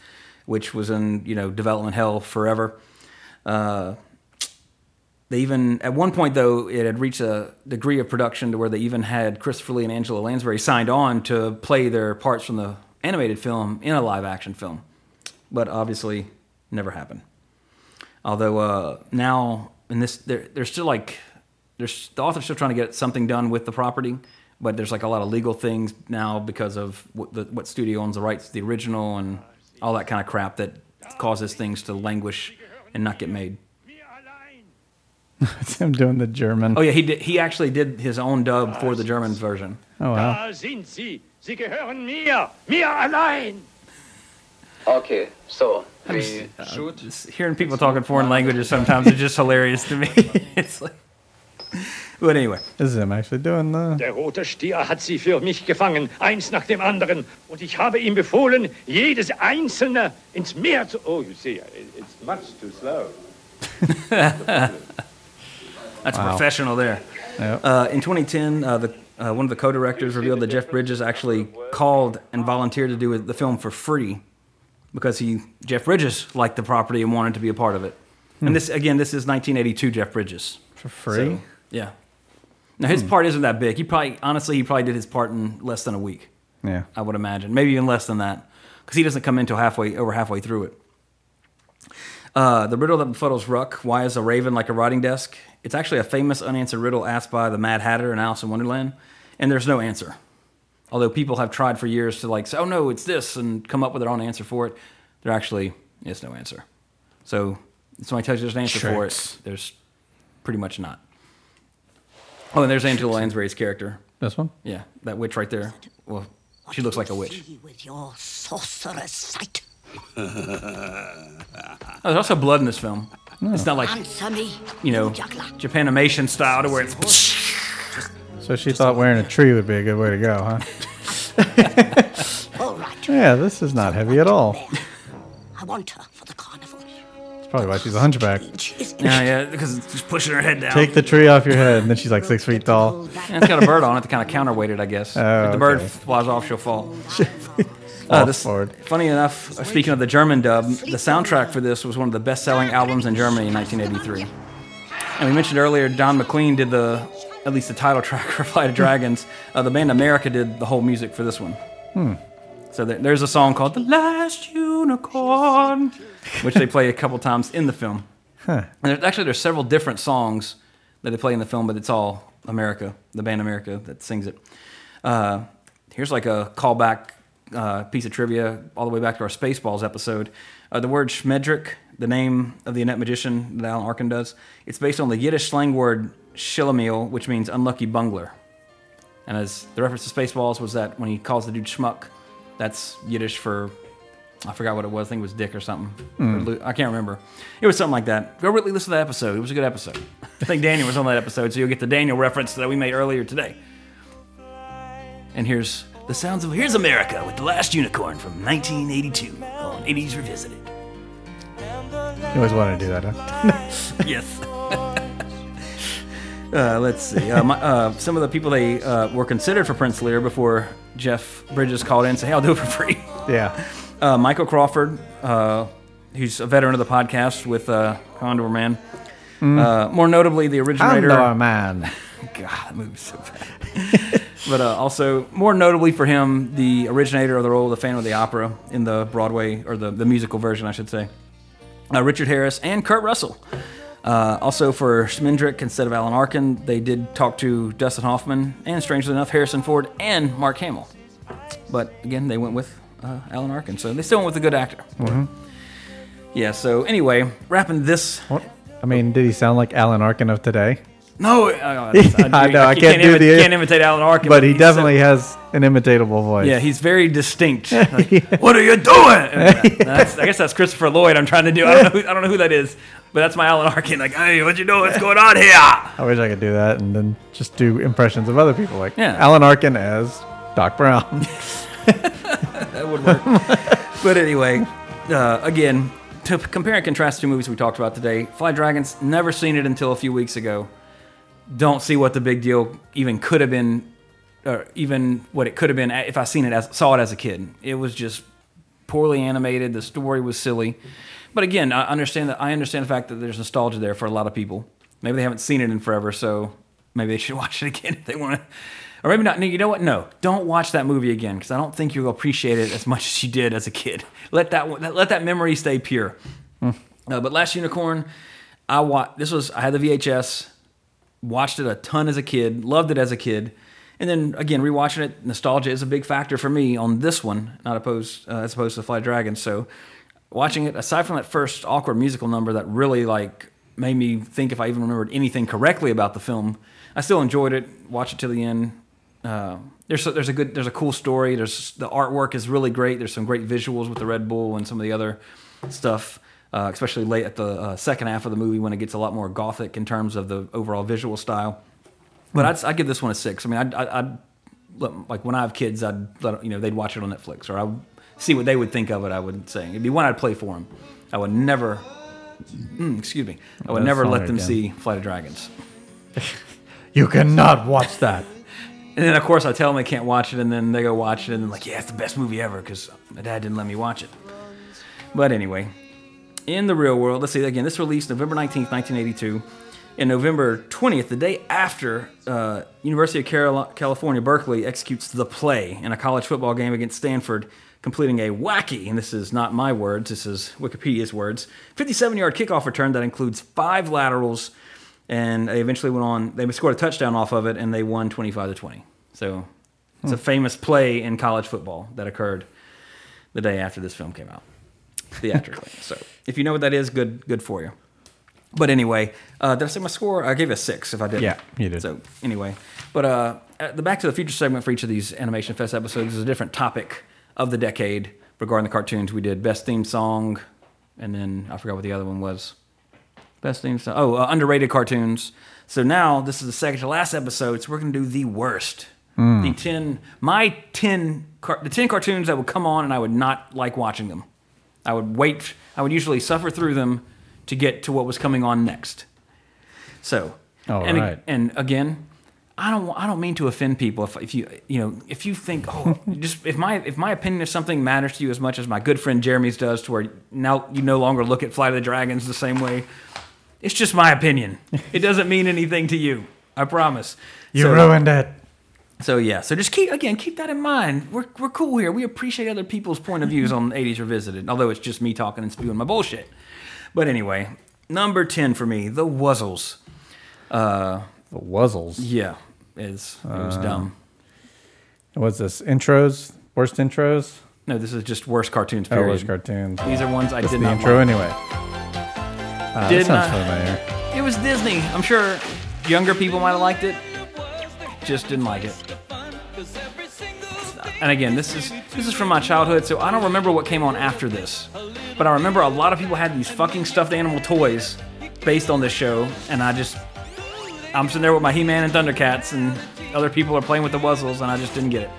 which was in you know development hell forever. Uh, they even at one point though it had reached a degree of production to where they even had Christopher Lee and Angela Lansbury signed on to play their parts from the animated film in a live action film, but obviously never happened. Although uh, now in this, they're, they're still like, there's the author's still trying to get something done with the property, but there's like a lot of legal things now because of what, the, what studio owns the rights to the original and all that kind of crap that causes things to languish and not get made. It's him doing the German. Oh yeah, he did. He actually did his own dub for the German version. Oh, wow. Da sind sie. Sie gehören mir. Mir allein. Okay, so we Shoot. Just hearing people talking foreign languages sometimes is just hilarious to me. it's like, but anyway, This is him actually doing the. Der rote Stier hat sie für mich gefangen, eins nach dem anderen. Und ich habe ihm befohlen, jedes einzelne ins Meer zu... Oh, you see, it- it's much too slow. that's Wow. professional there. Yep. Uh, in 2010, uh, the, uh, one of the co-directors revealed that Jeff Bridges actually called and volunteered to do the film for free because he Jeff Bridges liked the property and wanted to be a part of it. And this again, this is 1982 Jeff Bridges. For free? Yeah. Now his part isn't that big. He probably honestly he probably did his part in less than a week. Yeah. I would imagine, maybe even less than that, because he doesn't come in until halfway over halfway through it. Uh, the riddle that befuddles Ruck: Why is a raven like a writing desk? It's actually a famous unanswered riddle asked by the Mad Hatter in Alice in Wonderland, and there's no answer. Although people have tried for years to like say, "Oh no, it's this," and come up with their own answer for it, there actually is no answer. So if somebody tells you there's an answer for it, there's pretty much not. Oh, and there's Angela Lansbury's character. This one? Yeah, that witch right there. Well, she looks like a witch. With your sorcerer's sight. Oh, there's also blood in this film. It's not like Answer me. you know. Japanimation style to where it's So she thought wearing a tree would be a good way to go, huh? All right. Yeah, this is not heavy at all. I want her for the carnival. That's probably why she's a hunchback. Yeah, yeah, because it's just pushing her head down. Take the tree off your head, and then she's like six feet tall. And it's got a bird on it to kind of counterweight it, I guess. Oh, if the bird okay. flies off, she'll fall. Fall Uh, this, funny enough, speaking of the German dub, the soundtrack for this was one of the best-selling albums in Germany in 1983. And we mentioned earlier, Don McLean did the, at least the title track for Flight of Dragons. Uh, the band America did the whole music for this one. Hmm. So there, there's a song called "The Last Unicorn," which they play a couple times in the film. Huh. And there's, actually, there's several different songs that they play in the film, but it's all America, the band America that sings it. Uh, here's like a callback uh, piece of trivia all the way back to our Spaceballs episode. Uh, the word Schmendrick, the name of the inept magician that Alan Arkin does, it's based on the Yiddish slang word shlemiel, which means unlucky bungler. And as the reference to Spaceballs was that when he calls the dude schmuck, that's Yiddish for I forgot what it was. I think it was Dick or something. Or hmm. I can't remember. It was something like that. Go really listen to that episode. It was a good episode. I think Daniel was on that episode, so you'll get the Daniel reference that we made earlier today. And here's the sounds of Here's America with the Last Unicorn from 1982 on 80s Revisited. You always wanted to do that, huh? yes. uh, let's see. Uh, my, uh, some of the people they uh, were considered for Prince Lear before Jeff Bridges called in and said, "Hey, I'll do it for free." Yeah. Uh, Michael Crawford, uh, who's a veteran of the podcast with uh, Condor Man. Uh, more notably, the originator. Condor Man. God, that movie's so bad. but uh, also, more notably for him, the originator of the role of the Phantom of the Opera in the Broadway, or the, the musical version, I should say. Uh, Richard Harris and Kurt Russell. Uh, also for Schmendrick instead of Alan Arkin, they did talk to Dustin Hoffman and, strangely enough, Harrison Ford and Mark Hamill. But again, they went with uh, Alan Arkin, so they still went with a good actor. Yeah. So anyway, wrapping this. What? I mean, did he sound like Alan Arkin of today? No, I, I, I know, I you can't do imi- the- can't imitate Alan Arkin, but he so- definitely has an imitatable voice. Yeah, he's very distinct. Like, What are you doing? I guess that's Christopher Lloyd. I'm trying to do. I don't know. Who, I don't know who that is, but that's my Alan Arkin. Like, hey, what you doing? What's going on here? I wish I could do that and then just do impressions of other people, like Yeah. Alan Arkin as Doc Brown. that would work. but anyway, uh, again, to compare and contrast two movies we talked about today, Fly Dragons, never seen it until a few weeks ago. Don't see what the big deal even could have been, or even what it could have been if I seen it as saw it as a kid. It was just poorly animated. The story was silly. But again, I understand that. I understand the fact that there's nostalgia there for a lot of people. Maybe they haven't seen it in forever, so maybe they should watch it again if they want to. Or maybe not. No, You know what? No, don't watch that movie again because I don't think you'll appreciate it as much as you did as a kid. Let that let that memory stay pure. Uh, but Last Unicorn, I watched. This was I had the VHS, watched it a ton as a kid, loved it as a kid, and then again rewatching it. Nostalgia is a big factor for me on this one, not opposed uh, as opposed to Fly Dragon. So watching it, aside from that first awkward musical number that really like made me think if I even remembered anything correctly about the film, I still enjoyed it. Watch it to the end. Uh, there's a, there's a good there's a cool story. There's the artwork is really great. There's some great visuals with the Red Bull and some of the other stuff, uh, especially late at the uh, second half of the movie when it gets a lot more gothic in terms of the overall visual style. But I'd, I'd give this one a six. I mean, I'd, I'd, I'd like when I have kids, I'd let, you know they'd watch it on Netflix or I'd see what they would think of it. I would say it'd be one I'd play for them. I would never, mm, excuse me, I would never let them again. see Flight of Dragons. you cannot watch that. And then of course I tell them they can't watch it, and then they go watch it, and they're like, "Yeah, it's the best movie ever," because my dad didn't let me watch it. But anyway, in the real world, let's see again. This released November nineteenth, nineteen eighty-two. In November twentieth, the day after uh, University of Carol- California, Berkeley executes the play in a college football game against Stanford, completing a wacky, and this is not my words, this is Wikipedia's words, 57-yard kickoff return that includes five laterals and they eventually went on. They scored a touchdown off of it, and they won twenty five to twenty. So it's a famous play in college football that occurred the day after this film came out, theatrically. so if you know what that is, good good for you. But anyway, uh, did I say my score? I gave it a six. If I didn't, Yeah, you did. So anyway, but uh, the Back to the Future segment for each of these Animation Fest episodes is a different topic of the decade regarding the cartoons. We did best theme song, and then I forgot what the other one was. Best theme song. Oh, uh, underrated cartoons. So now this is the second to last episode. So we're gonna do the worst. Hmm. The ten, my ten, car- the ten cartoons that would come on and I would not like watching them. I would wait. I would usually suffer through them to get to what was coming on next. So, All and, right. and again, I don't I don't mean to offend people if, if you you know if you think oh just if my if my opinion of something matters to you as much as my good friend Jeremy's does to where now you no longer look at Flight of the Dragons the same way. It's just my opinion. It doesn't mean anything to you. I promise. You So- ruined it. So yeah, so just keep again keep that in mind. We're we're cool here. We appreciate other people's point of views on 80s Revisited, although it's just me talking and spewing my bullshit. But anyway, number 10 for me, The Wuzzles. Uh, The Wuzzles. yeah, is it was Uh, dumb. What's this? Intros? Worst intros? No, this is just worst cartoons. Oh, Period. worst cartoons. These are ones I That's did the not intro like. anyway. Uh, Did that sounds not- familiar. It was Disney. I'm sure younger people might have liked it. Just didn't like it. And again, this is this is from my childhood, so I don't remember what came on after this. But I remember a lot of people had these fucking stuffed animal toys based on this show, and I just I'm sitting there with my He-Man and Thundercats, and other people are playing with the Wuzzles, and I just didn't get it.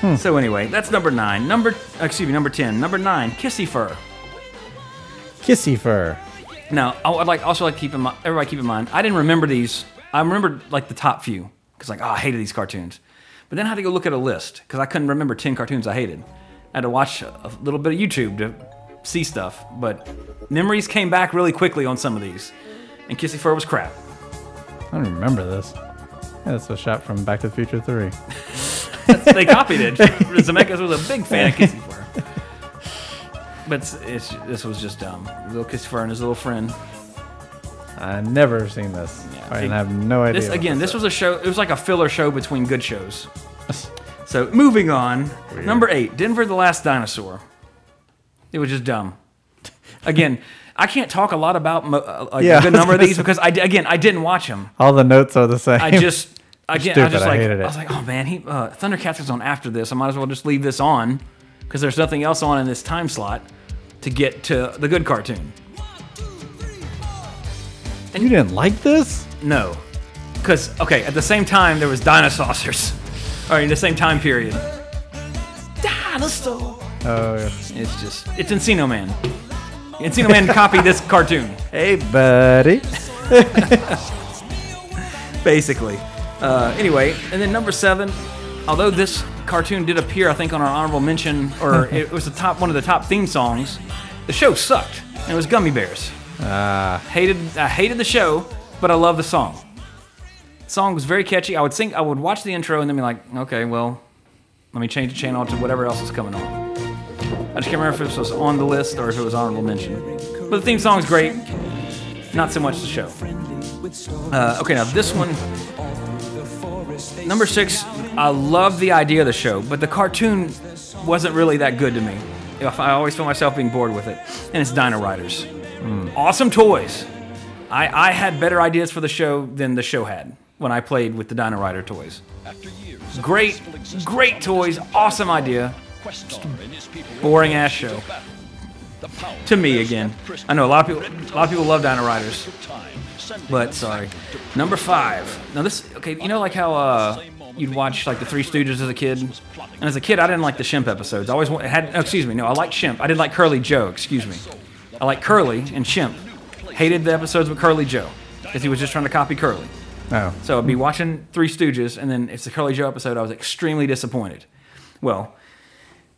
Hmm. So anyway, that's number nine. Number excuse me, number ten. Number nine, Kissy Fur. Kissy fur. Now, I would like also like to keep in mind, everybody keep in mind, I didn't remember these. I remembered like the top few because like, oh, I hated these cartoons. But then I had to go look at a list because I couldn't remember ten cartoons I hated. I had to watch a a little bit of YouTube to see stuff. But memories came back really quickly on some of these, and Kissy Fur was crap. I don't remember this. Yeah, that's a shot from Back to the Future 3. they copied it. Zemeckis was a big fan of Kissy Fur. But it's, it's, this was just dumb. Little Kissy Fur and his little friend. I've never seen this. I have no idea. This what again, this was a show. It was like a filler show between good shows. So moving on, number eight, Denver the Last Dinosaur. It was just dumb. Again, I can't talk a lot about mo- uh, like Yeah, a good I was number of gonna these say- because I di- again I didn't watch them. All the notes are the same. I just again I Stupid, just I like hated it. I was like, oh man, he uh, Thundercats is on after this. I might as well just leave this on because there's nothing else on in this time slot to get to the good cartoon. You didn't like this? No, because okay, at the same time there was dinosaurs, or in the same time period. Dinosaur. Oh, yeah. It's just it's Encino Man. Encino Man copied this cartoon. Hey, buddy. basically. Uh, anyway, and then number seven, although this cartoon did appear, I think, on our honorable mention, or it was the top one of the top theme songs, the show sucked. And it was Gummy Bears. Ah, Hated, I hated the show, but I love the song. The song was very catchy. I would sing, I would watch the intro and then be like, okay, well, let me change the channel to whatever else is coming on. I just can't remember if this was on the list or if it was honorable mention. But the theme song's great. Not so much the show. Uh, okay, now this one, number six. I love the idea of the show, but the cartoon wasn't really that good to me. I always feel myself being bored with it, and it's Dino Riders. Awesome toys. I, I had better ideas for the show than the show had when I played with the Dino Rider toys. Great, great toys. Awesome idea. Boring ass show. To me again. I know a lot of people. A lot of people love Dino Riders. But sorry. Number five. Now this. Okay, you know like how uh, you'd watch like the Three Stooges as a kid. And as a kid, I didn't like the Shemp episodes. I always had. Oh, excuse me. No, I liked Shemp. I didn't like Curly Joe. Excuse me. I like Curly and Shemp. Hated the episodes with Curly Joe because he was just trying to copy Curly. oh. So I'd be watching Three Stooges, and then it's the Curly Joe episode. I was extremely disappointed. Well,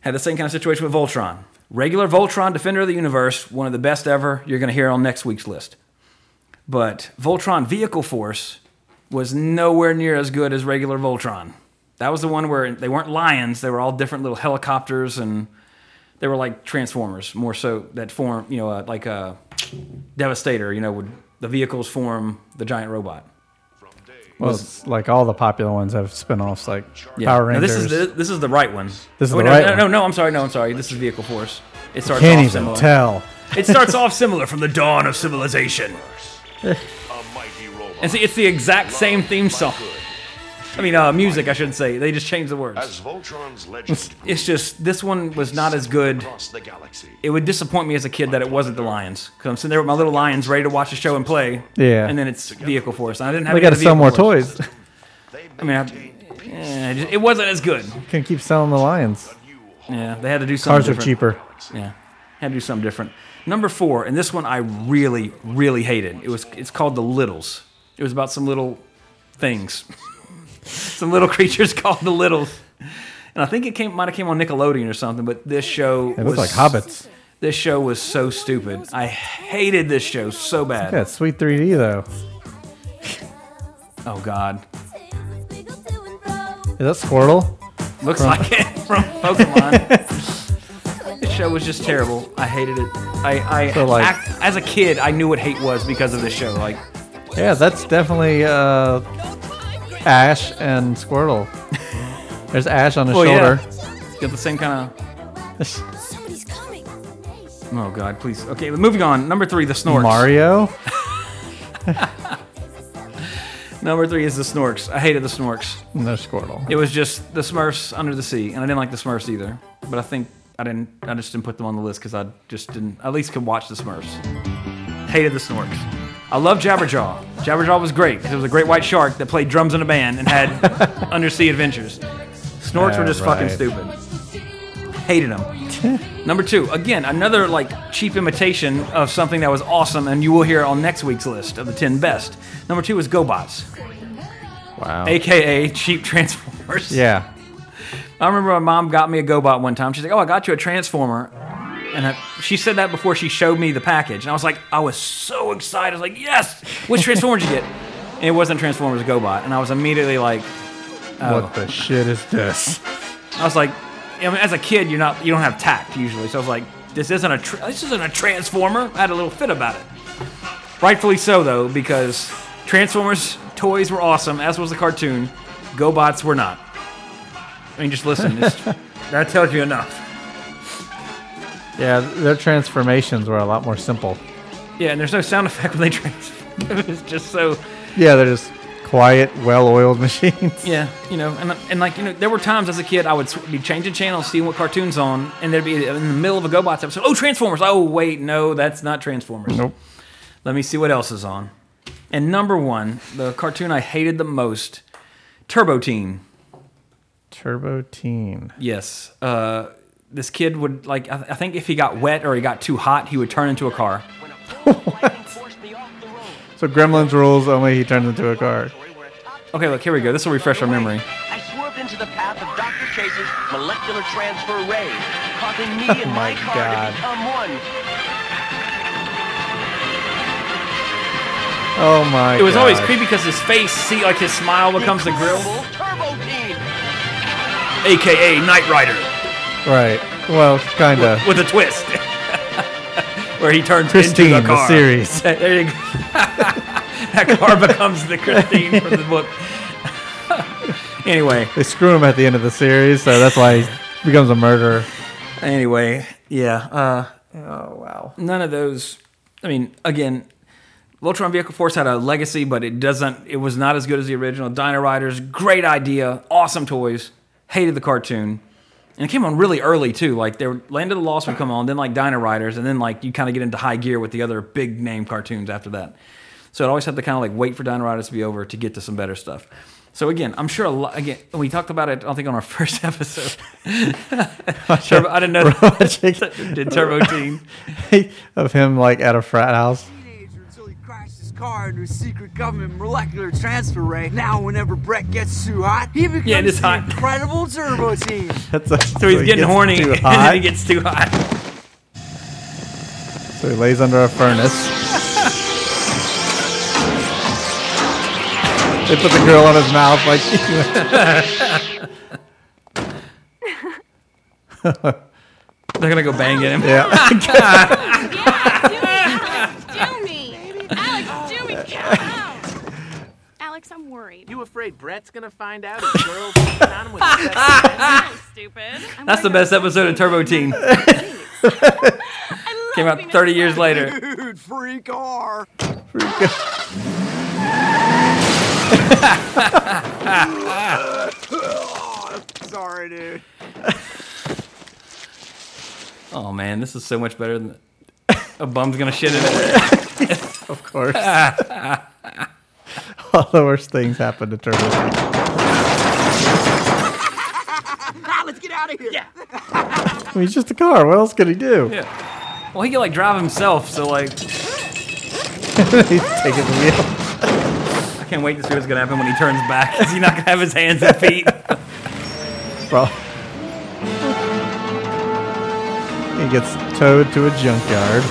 had the same kind of situation with Voltron. Regular Voltron, Defender of the Universe, one of the best ever. You're going to hear on next week's list. But Voltron Vehicle Force was nowhere near as good as regular Voltron. That was the one where they weren't lions; they were all different little helicopters, and they were like Transformers, more so that form, you know, uh, like a Devastator. You know, would the vehicles form the giant robot? Well, it's like all the popular ones have spin-offs like Yeah. Power Now, Rangers. this is the this is the right one. This is Oh, the no, right no, one. No, no, I'm sorry. No, I'm sorry. This is Vehicle Force. It starts Can't off even similar. tell. It starts off similar from the dawn of civilization. and see, it's the exact same theme song. I mean, uh, music, I should say. They just changed the words. As Voltron's legend It's just this one was not as good. the galaxy. It would disappoint me as a kid that it wasn't the Lions, because I'm sitting there with my little Lions ready to watch the show and play. Yeah. And then it's Vehicle Force. And I didn't have. They any got to sell more toys. I mean, I, eh, it just- it wasn't as good. Can keep selling the lions. Yeah, they had to do something. Cars are different. cheaper. Yeah, had to do something different. Number four, and this one I really, really hated. It was it's called the Littles. It was about some little things, some little creatures called the Littles. And I think it came might have came on Nickelodeon or something. But this show It looks was like hobbits. This show was so stupid. I hated this show so bad. Yeah, it's sweet 3D though. Oh God, Is that Squirtle? looks like it from Pokemon. this show was just terrible. I hated it. I, I So, like- act, as a kid, I knew what hate was because of this show. Like. Yeah, that's definitely uh, Ash and Squirtle. There's Ash on his Well, shoulder. yeah. It's got the same kind of. Oh God, please. Okay, moving on. Number three, the Snorks. Mario. Number three is the Snorks. I hated the Snorks. No Squirtle. It was just the Smurfs under the sea, and I didn't like the Smurfs either. But I think I didn't. I just didn't put them on the list because I just didn't. At least could watch the Smurfs. Hated the Snorks. I love Jabberjaw. Jabberjaw was great because it was a great white shark that played drums in a band and had undersea adventures. Snorks were just fucking stupid. Hated them. Number two, again, another like cheap imitation of something that was awesome, and you will hear on next week's list of the 10 best. Number two is GoBots, Wow. aka cheap Transformers. Yeah. I remember my mom got me a GoBot one time. She's like, "Oh, I got you a Transformer," and I, she said that before she showed me the package, and I was like, I was so excited. I was like, "Yes! Which Transformer did you get?" And it wasn't Transformers, it was GoBot, and I was immediately like, oh. What the shit is this? I was like, I mean, as a kid, you're not, you don't have tact usually. So I was like, this isn't a, tra- this isn't a transformer. I had a little fit about it. Rightfully so, though, because Transformers toys were awesome, as was the cartoon. GoBots were not. I mean, just listen. That tells you enough. Yeah, their transformations were a lot more simple. Yeah, and there's no sound effect when they transform. it was just so. Yeah, they're just quiet, well-oiled machines. Yeah, you know, and and like you know, there were times as a kid I would be changing channels, seeing what cartoons on, and there'd be in the middle of a GoBots episode. Oh, Transformers! Oh, wait, no, that's not Transformers. Nope. Let me see what else is on. And number one, the cartoon I hated the most, Turbo Teen. Turbo Teen. Yes, uh, this kid would like. I, I think if he got wet or he got too hot, he would turn into a car. what? So Gremlins rules only he turns into a car. Okay, look, here we go. This will refresh our memory. I swerved into the path of Dr. Chase's molecular transfer ray, causing me Oh and my my car God. to become one. Oh my! It was always creepy because his face, see, like his smile becomes the grill, Turbo Teen. aka Knight Rider, Right. Well, kinda. with a twist, where he turns Christine, into a the car. series. There you go. that car becomes the Christine from the book. anyway, They screw him at the end of the series, so that's why he becomes a murderer. anyway, yeah. Uh, Oh wow. none of those. I mean, again, Voltron Vehicle Force had a legacy, but it doesn't. It was not as good as the original. Dino Riders, great idea, awesome toys. Hated the cartoon, and it came on really early too. Like there, Land of the Lost would come on, then like Dino Riders, and then like you kind of get into high gear with the other big name cartoons after that. So it always had to kind of like wait for Dino Riders to be over to get to some better stuff. So again, I'm sure a lot. Again, we talked about it. I think on our first episode. Turbo, I didn't know did Turbo Teen. of him like at a frat house. Until he his car into a secret government molecular transfer ray. Now, whenever Brett gets too hot, he becomes Yeah, it is the hot. incredible Turbo Teen. That's a, So he's he getting horny, too and then he gets too hot. so he lays under a furnace. they put the girl on his mouth like. They're gonna go bang at him. yeah. Do me! Alex, do me! Ow. Alex, I'm worried. You afraid Brett's gonna find out his girl's on with a sexy stupid. I'm That's the best episode of Turbo Teen. Came out 30 years later. Dude, free car. Sorry, dude. Oh man, this is so much better than a bum's gonna shit in it. of course. All the worst things happen to Turbo. Teen. Ah, let's get out of here. Yeah. I mean, he's just a car. What else could he do? Yeah. Well, he can like drive himself, so like he's taking the wheel. I can't wait to see what's gonna happen when he turns back. Is he not gonna have his hands and feet? Bro. He gets towed to a junkyard.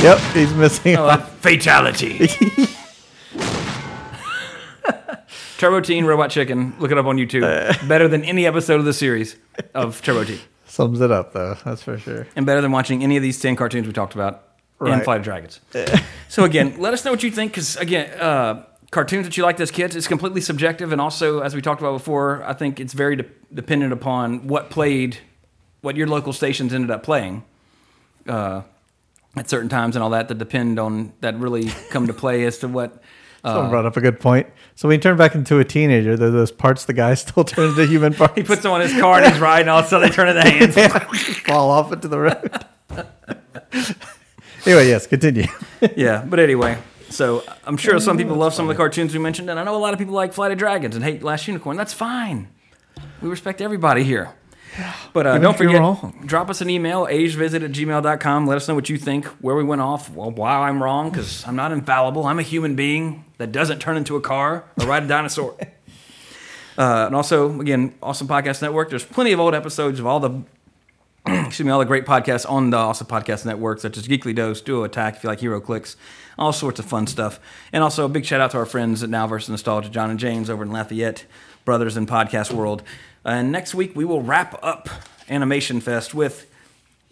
yep, he's missing. Oh, a- fatality. Turbo Teen Robot Chicken. Look it up on YouTube. Better than any episode of the series of Turbo Teen. Sums it up, though. That's for sure. and better than watching any of these 10 cartoons we talked about in Right. Flight of Dragons. so, again, let us know what you think because, again, uh, cartoons that you liked as kids is completely subjective. And also, as we talked about before, I think it's very de- dependent upon what played, what your local stations ended up playing. Uh, at certain times and all that that depend on that really come to play as to what Someone uh, brought up a good point. So when he turned back into a teenager, there are those parts the guy still turns into human parts. he puts them on his car and he's riding all of a sudden they turn into hands fall off into the road. anyway, yes, continue. yeah, but anyway, so I'm sure some people love some of the cartoons we mentioned, and I know a lot of people like Flight of Dragons and hate Last Unicorn. That's fine. We respect everybody here. But uh, don't forget, wrong. drop us an email, agevisit at gmail.com. Let us know what you think, where we went off, well, why I'm wrong, because I'm not infallible. I'm a human being that doesn't turn into a car or ride a dinosaur. Uh, and also, again, Awesome Podcast Network. There's plenty of old episodes of all the excuse me, all the great podcasts on the Awesome Podcast Network, such as Geekly Dose, Duo Attack, if you like HeroClix, all sorts of fun stuff. And also a big shout out to our friends at Now vs. Nostalgia, John and James over in Lafayette, brothers in podcast world. And next week we will wrap up Animation Fest with,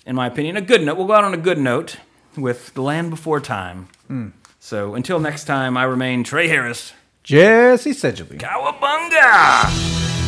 in my opinion, a good note. We'll go out on a good note with The Land Before Time. Hmm. So until next time, I remain Trey Harris. Jesse Sedgley. Cowabunga!